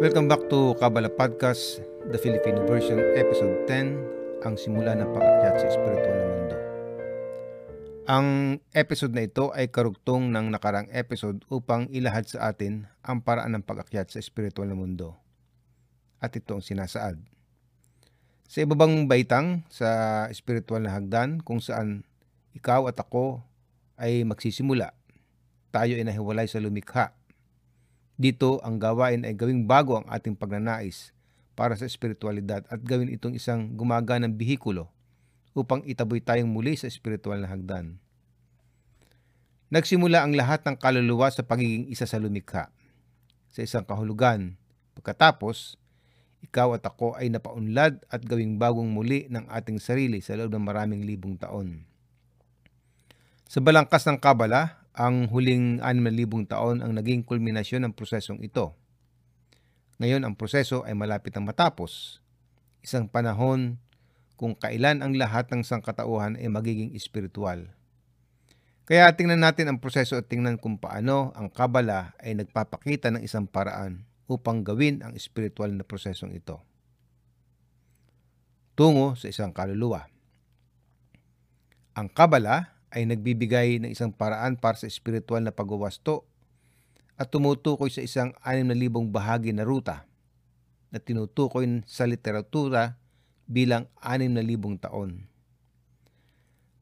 Welcome back to Kabbalah Podcast, the Filipino version, episode 10, ang simula ng pag-akyat sa espiritual na mundo. Ang episode na ito ay karugtong ng nakarang episode upang ilahad sa atin ang paraan ng pag-akyat sa espiritual na mundo. At ito ang sinasaad. Sa ibabang baitang sa espiritual na hagdan kung saan ikaw at ako ay magsisimula, tayo ay nahiwalay sa lumikha dito, ang gawain ay gawing bago ang ating pagnanais para sa espiritualidad at gawin itong isang gumaganang bihikulo upang itaboy tayong muli sa espiritual na hagdan. Nagsimula ang lahat ng kaluluwa sa pagiging isa sa lumikha, sa isang kahulugan. Pagkatapos, ikaw at ako ay napaunlad at gawing bagong muli ng ating sarili sa loob ng maraming libong taon. Sa balangkas ng Kabala, ang huling 6,000 taon ang naging kulminasyon ng prosesong ito. Ngayon ang proseso ay malapit ang matapos. Isang panahon kung kailan ang lahat ng sangkatauhan ay magiging espiritual. Kaya tingnan natin ang proseso at tingnan kung paano ang Kabala ay nagpapakita ng isang paraan upang gawin ang espiritual na prosesong ito. Tungo sa isang kaluluwa. Ang Kabala ay nagbibigay ng isang paraan para sa espiritual na pagwawasto at tumutukoy sa isang 6,000 bahagi na ruta na tinutukoy sa literatura bilang 6,000 taon.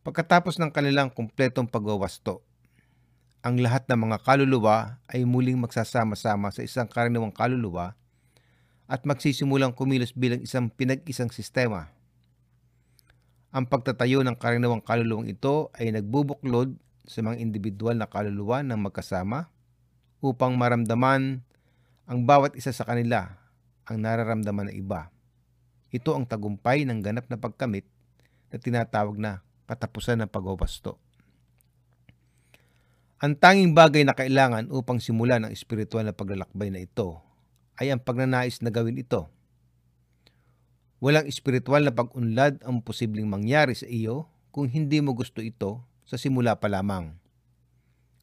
Pagkatapos ng kanilang kumpletong pagwawasto, ang lahat ng mga kaluluwa ay muling magsasama-sama sa isang karaniwang kaluluwa at magsisimulang kumilos bilang isang pinag-isang sistema ang pagtatayo ng karaniwang kaluluwang ito ay nagbubuklod sa mga individual na kaluluwa ng magkasama upang maramdaman ang bawat isa sa kanila ang nararamdaman ng iba. Ito ang tagumpay ng ganap na pagkamit na tinatawag na katapusan ng pagwawasto. Ang tanging bagay na kailangan upang simulan ang espiritual na paglalakbay na ito ay ang pagnanais na gawin ito Walang espiritual na pag-unlad ang posibleng mangyari sa iyo kung hindi mo gusto ito sa simula pa lamang.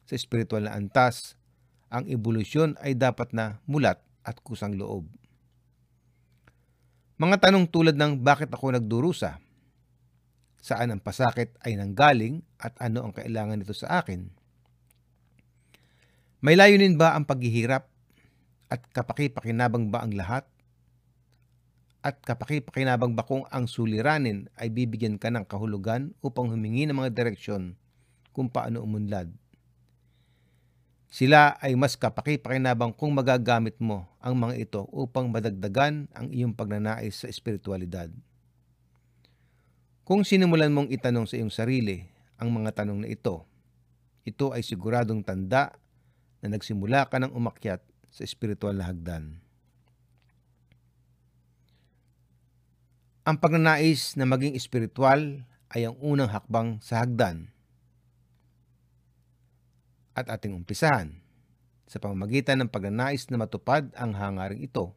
Sa espiritual na antas, ang evolusyon ay dapat na mulat at kusang loob. Mga tanong tulad ng bakit ako nagdurusa? Saan ang pasakit ay nanggaling at ano ang kailangan nito sa akin? May layunin ba ang paghihirap at kapakipakinabang ba ang lahat? At kapakipakinabang ba kung ang suliranin ay bibigyan ka ng kahulugan upang humingi ng mga direksyon kung paano umunlad. Sila ay mas kapakipakinabang kung magagamit mo ang mga ito upang madagdagan ang iyong pagnanais sa espiritualidad. Kung sinimulan mong itanong sa iyong sarili ang mga tanong na ito, ito ay siguradong tanda na nagsimula ka ng umakyat sa espiritual na hagdan. Ang pagnanais na maging espiritual ay ang unang hakbang sa hagdan at ating umpisahan sa pamamagitan ng pagnanais na matupad ang hangaring ito.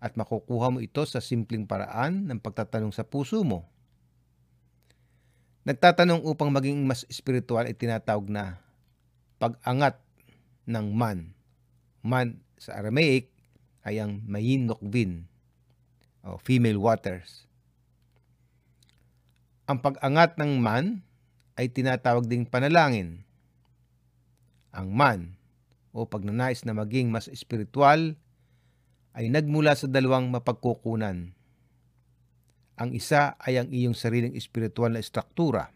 At makukuha mo ito sa simpleng paraan ng pagtatanong sa puso mo. Nagtatanong upang maging mas espiritual ay tinatawag na pag-angat ng man. Man sa Aramaic ay ang mayin nokvin o female waters. Ang pag-angat ng man ay tinatawag ding panalangin. Ang man o pagnanais na maging mas espiritual ay nagmula sa dalawang mapagkukunan. Ang isa ay ang iyong sariling espiritual na estruktura.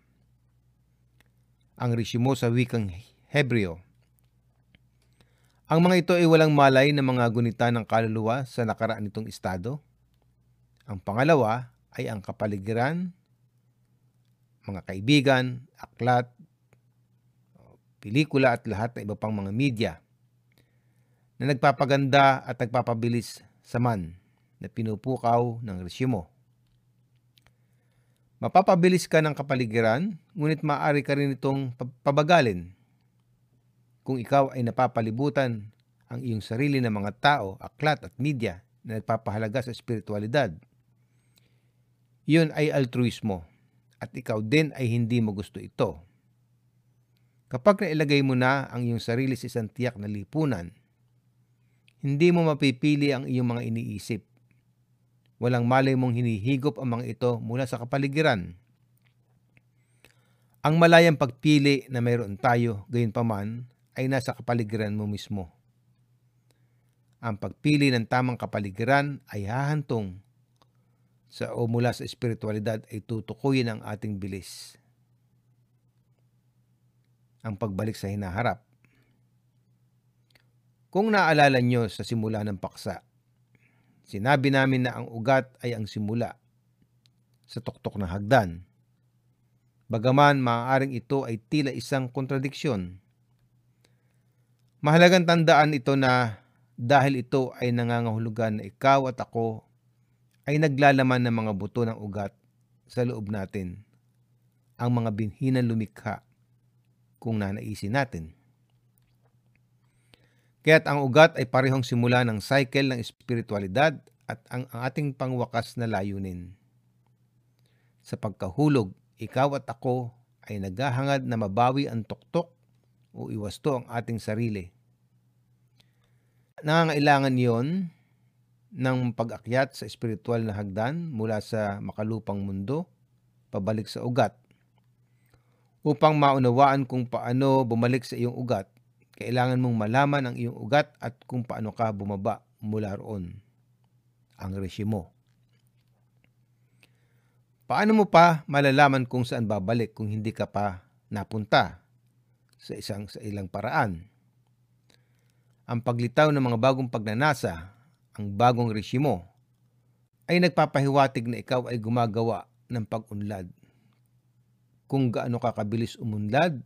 Ang resimo sa wikang Hebreo. Ang mga ito ay walang malay na mga gunita ng kaluluwa sa nakaraan nitong estado ang pangalawa ay ang kapaligiran, mga kaibigan, aklat, pelikula at lahat ng iba pang mga media na nagpapaganda at nagpapabilis sa man na pinupukaw ng resumo. Mapapabilis ka ng kapaligiran, ngunit maaari ka rin itong pabagalin. Kung ikaw ay napapalibutan ang iyong sarili ng mga tao, aklat at media na nagpapahalaga sa espiritualidad, iyon ay altruismo at ikaw din ay hindi mo gusto ito. Kapag nailagay mo na ang iyong sarili sa isang tiyak na lipunan, hindi mo mapipili ang iyong mga iniisip. Walang malay mong hinihigop ang mga ito mula sa kapaligiran. Ang malayang pagpili na mayroon tayo, gayon paman, ay nasa kapaligiran mo mismo. Ang pagpili ng tamang kapaligiran ay hahantong sa o mula sa espiritualidad ay tutukuyin ang ating bilis ang pagbalik sa hinaharap. Kung naalala nyo sa simula ng paksa, sinabi namin na ang ugat ay ang simula sa tuktok ng hagdan. Bagaman maaaring ito ay tila isang kontradiksyon. Mahalagang tandaan ito na dahil ito ay nangangahulugan na ikaw at ako ay naglalaman ng mga buto ng ugat sa loob natin, ang mga binhinang lumikha kung nanaisin natin. Kaya't ang ugat ay parehong simula ng cycle ng espiritualidad at ang, ang ating pangwakas na layunin. Sa pagkahulog, ikaw at ako ay naghahangad na mabawi ang tuktok o iwasto ang ating sarili. Nangangailangan yon ng pag-akyat sa espiritual na hagdan mula sa makalupang mundo pabalik sa ugat Upang maunawaan kung paano bumalik sa iyong ugat, kailangan mong malaman ang iyong ugat at kung paano ka bumaba mula roon. Ang resimo. Paano mo pa malalaman kung saan babalik kung hindi ka pa napunta sa isang sa ilang paraan? Ang paglitaw ng mga bagong pagnanasa, ang bagong resimo, ay nagpapahiwatig na ikaw ay gumagawa ng pag-unlad kung gaano ka kabilis umunlad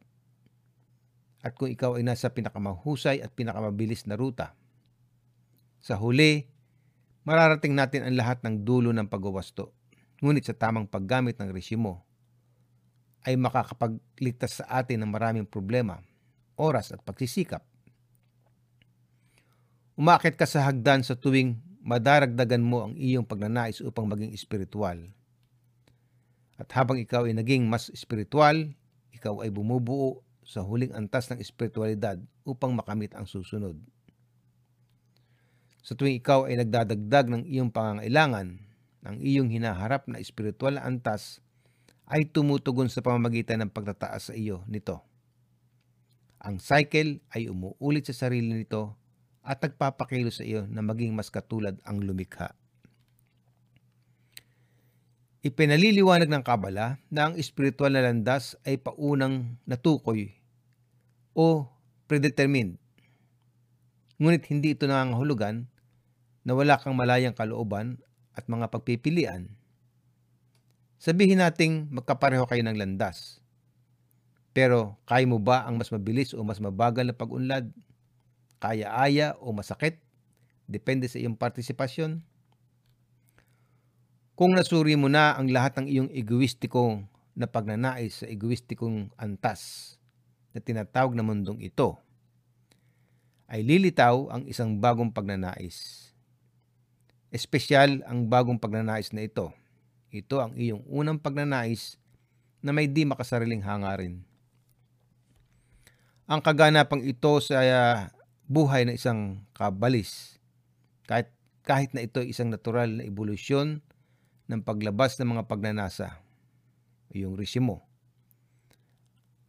at kung ikaw ay nasa pinakamahusay at pinakamabilis na ruta. Sa huli, mararating natin ang lahat ng dulo ng pagwawasto. Ngunit sa tamang paggamit ng resimo, ay makakapagligtas sa atin ng maraming problema, oras at pagsisikap. Umakit ka sa hagdan sa tuwing madaragdagan mo ang iyong pagnanais upang maging espiritual at habang ikaw ay naging mas espiritual, ikaw ay bumubuo sa huling antas ng espiritualidad upang makamit ang susunod. Sa tuwing ikaw ay nagdadagdag ng iyong pangangailangan, ang iyong hinaharap na espiritual na antas ay tumutugon sa pamamagitan ng pagtataas sa iyo nito. Ang cycle ay umuulit sa sarili nito at nagpapakilo sa iyo na maging mas katulad ang lumikha. Ipinaliliwanag ng Kabala na ang espiritual na landas ay paunang natukoy o predetermined. Ngunit hindi ito nangangahulugan na wala kang malayang kalooban at mga pagpipilian. Sabihin nating magkapareho kayo ng landas. Pero kaya mo ba ang mas mabilis o mas mabagal na pag-unlad? Kaya-aya o masakit? Depende sa iyong partisipasyon. Kung nasuri mo na ang lahat ng iyong egoistikong na pagnanais sa egoistikong antas na tinatawag na mundong ito, ay lilitaw ang isang bagong pagnanais. Espesyal ang bagong pagnanais na ito. Ito ang iyong unang pagnanais na may di makasariling hangarin. Ang kaganapang ito sa buhay ng isang kabalis, kahit, kahit na ito isang natural na evolusyon ng paglabas ng mga pagnanasa, yung resimo,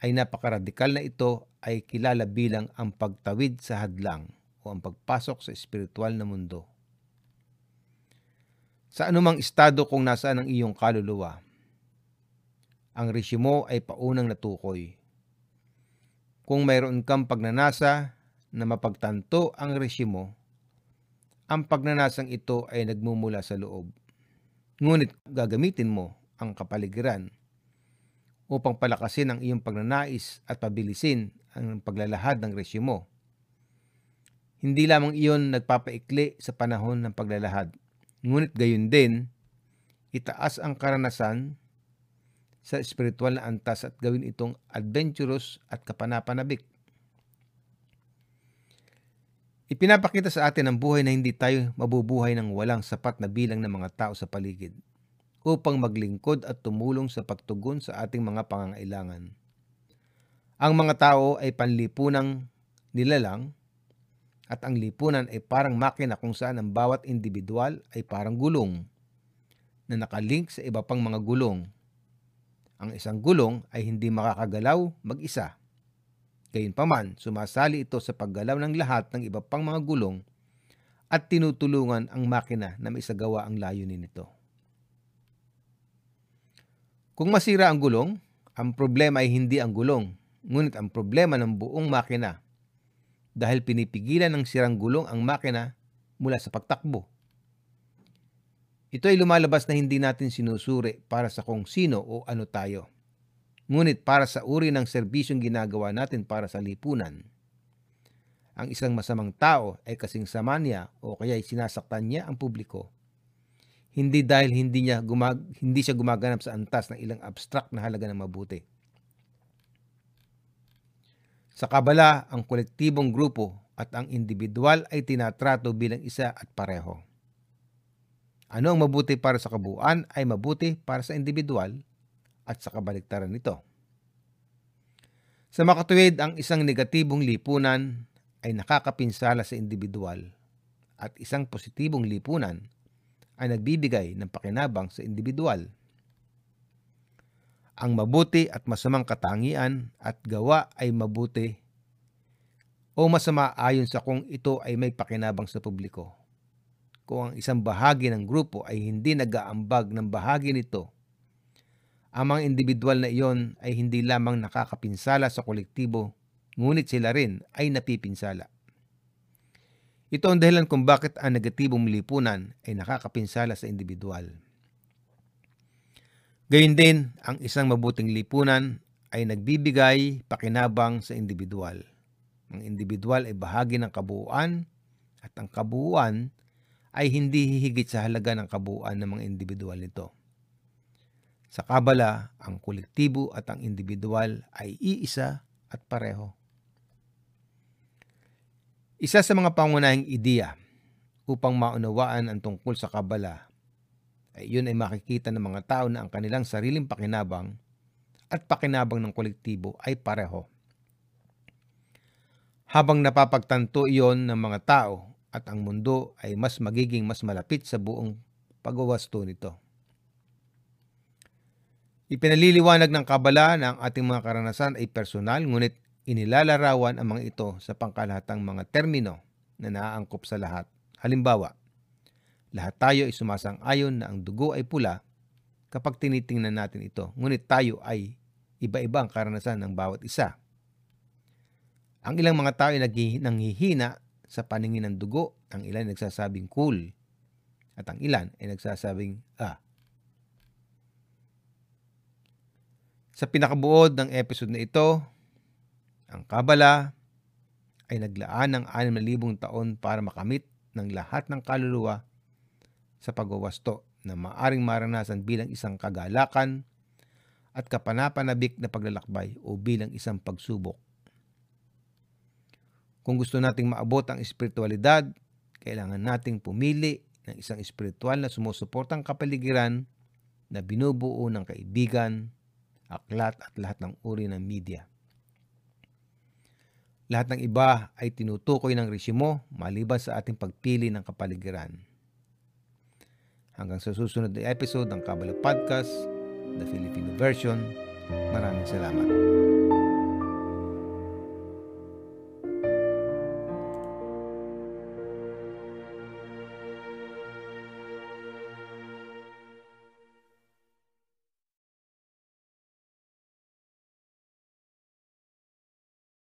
ay napakaradikal na ito ay kilala bilang ang pagtawid sa hadlang o ang pagpasok sa espiritual na mundo. Sa anumang estado kung nasaan ang iyong kaluluwa, ang resimo ay paunang natukoy. Kung mayroon kang pagnanasa na mapagtanto ang resimo, ang pagnanasang ito ay nagmumula sa loob Ngunit gagamitin mo ang kapaligiran upang palakasin ang iyong pagnanais at pabilisin ang paglalahad ng resimo. Hindi lamang iyon nagpapaikli sa panahon ng paglalahad, ngunit gayon din, itaas ang karanasan sa espiritual na antas at gawin itong adventurous at kapanapanabik. Ipinapakita sa atin ang buhay na hindi tayo mabubuhay ng walang sapat na bilang ng mga tao sa paligid upang maglingkod at tumulong sa pagtugon sa ating mga pangangailangan. Ang mga tao ay panlipunang nilalang at ang lipunan ay parang makina kung saan ang bawat individual ay parang gulong na nakalink sa iba pang mga gulong. Ang isang gulong ay hindi makakagalaw mag-isa. Gayunpaman, sumasali ito sa paggalaw ng lahat ng iba pang mga gulong at tinutulungan ang makina na maisagawa ang layunin nito. Kung masira ang gulong, ang problema ay hindi ang gulong, ngunit ang problema ng buong makina dahil pinipigilan ng sirang gulong ang makina mula sa pagtakbo. Ito ay lumalabas na hindi natin sinusuri para sa kung sino o ano tayo, ngunit para sa uri ng serbisyong ginagawa natin para sa lipunan. Ang isang masamang tao ay kasing sama niya o kaya sinasaktan niya ang publiko hindi dahil hindi niya gumag hindi siya gumaganap sa antas ng ilang abstract na halaga ng mabuti. Sa kabala, ang kolektibong grupo at ang individual ay tinatrato bilang isa at pareho. Ano ang mabuti para sa kabuuan ay mabuti para sa individual at sa kabaliktaran nito. Sa makatuwid, ang isang negatibong lipunan ay nakakapinsala sa individual at isang positibong lipunan ay nagbibigay ng pakinabang sa individual. Ang mabuti at masamang katangian at gawa ay mabuti o masama ayon sa kung ito ay may pakinabang sa publiko. Kung ang isang bahagi ng grupo ay hindi nag-aambag ng bahagi nito, ang mga individual na iyon ay hindi lamang nakakapinsala sa kolektibo, ngunit sila rin ay napipinsala. Ito ang dahilan kung bakit ang negatibong lipunan ay nakakapinsala sa individual. Gayun din, ang isang mabuting lipunan ay nagbibigay pakinabang sa individual. Ang individual ay bahagi ng kabuuan at ang kabuuan ay hindi hihigit sa halaga ng kabuuan ng mga individual nito. Sa Kabala, ang kolektibo at ang individual ay iisa at pareho. Isa sa mga pangunahing ideya upang maunawaan ang tungkol sa Kabala ay yun ay makikita ng mga tao na ang kanilang sariling pakinabang at pakinabang ng kolektibo ay pareho. Habang napapagtanto iyon ng mga tao at ang mundo ay mas magiging mas malapit sa buong pagwawasto nito. Ipinaliliwanag ng Kabala na ang ating mga karanasan ay personal ngunit inilalarawan ang mga ito sa pangkalahatang mga termino na naaangkop sa lahat. Halimbawa, lahat tayo ay sumasang-ayon na ang dugo ay pula kapag tinitingnan natin ito, ngunit tayo ay iba-iba ang karanasan ng bawat isa. Ang ilang mga tao ay nanghihina sa paningin ng dugo, ang ilan ay nagsasabing cool, at ang ilan ay nagsasabing ah. Sa pinakabuod ng episode na ito, ang Kabala ay naglaan ng 6,000 taon para makamit ng lahat ng kaluluwa sa pagwawasto na maaring maranasan bilang isang kagalakan at kapanapanabik na paglalakbay o bilang isang pagsubok. Kung gusto nating maabot ang espiritualidad, kailangan nating pumili ng isang espiritual na sumusuportang kapaligiran na binubuo ng kaibigan, aklat at lahat ng uri ng media. Lahat ng iba ay tinutukoy ng resimo maliban sa ating pagpili ng kapaligiran. Hanggang sa susunod na episode ng Kabala Podcast, the Filipino version, maraming salamat.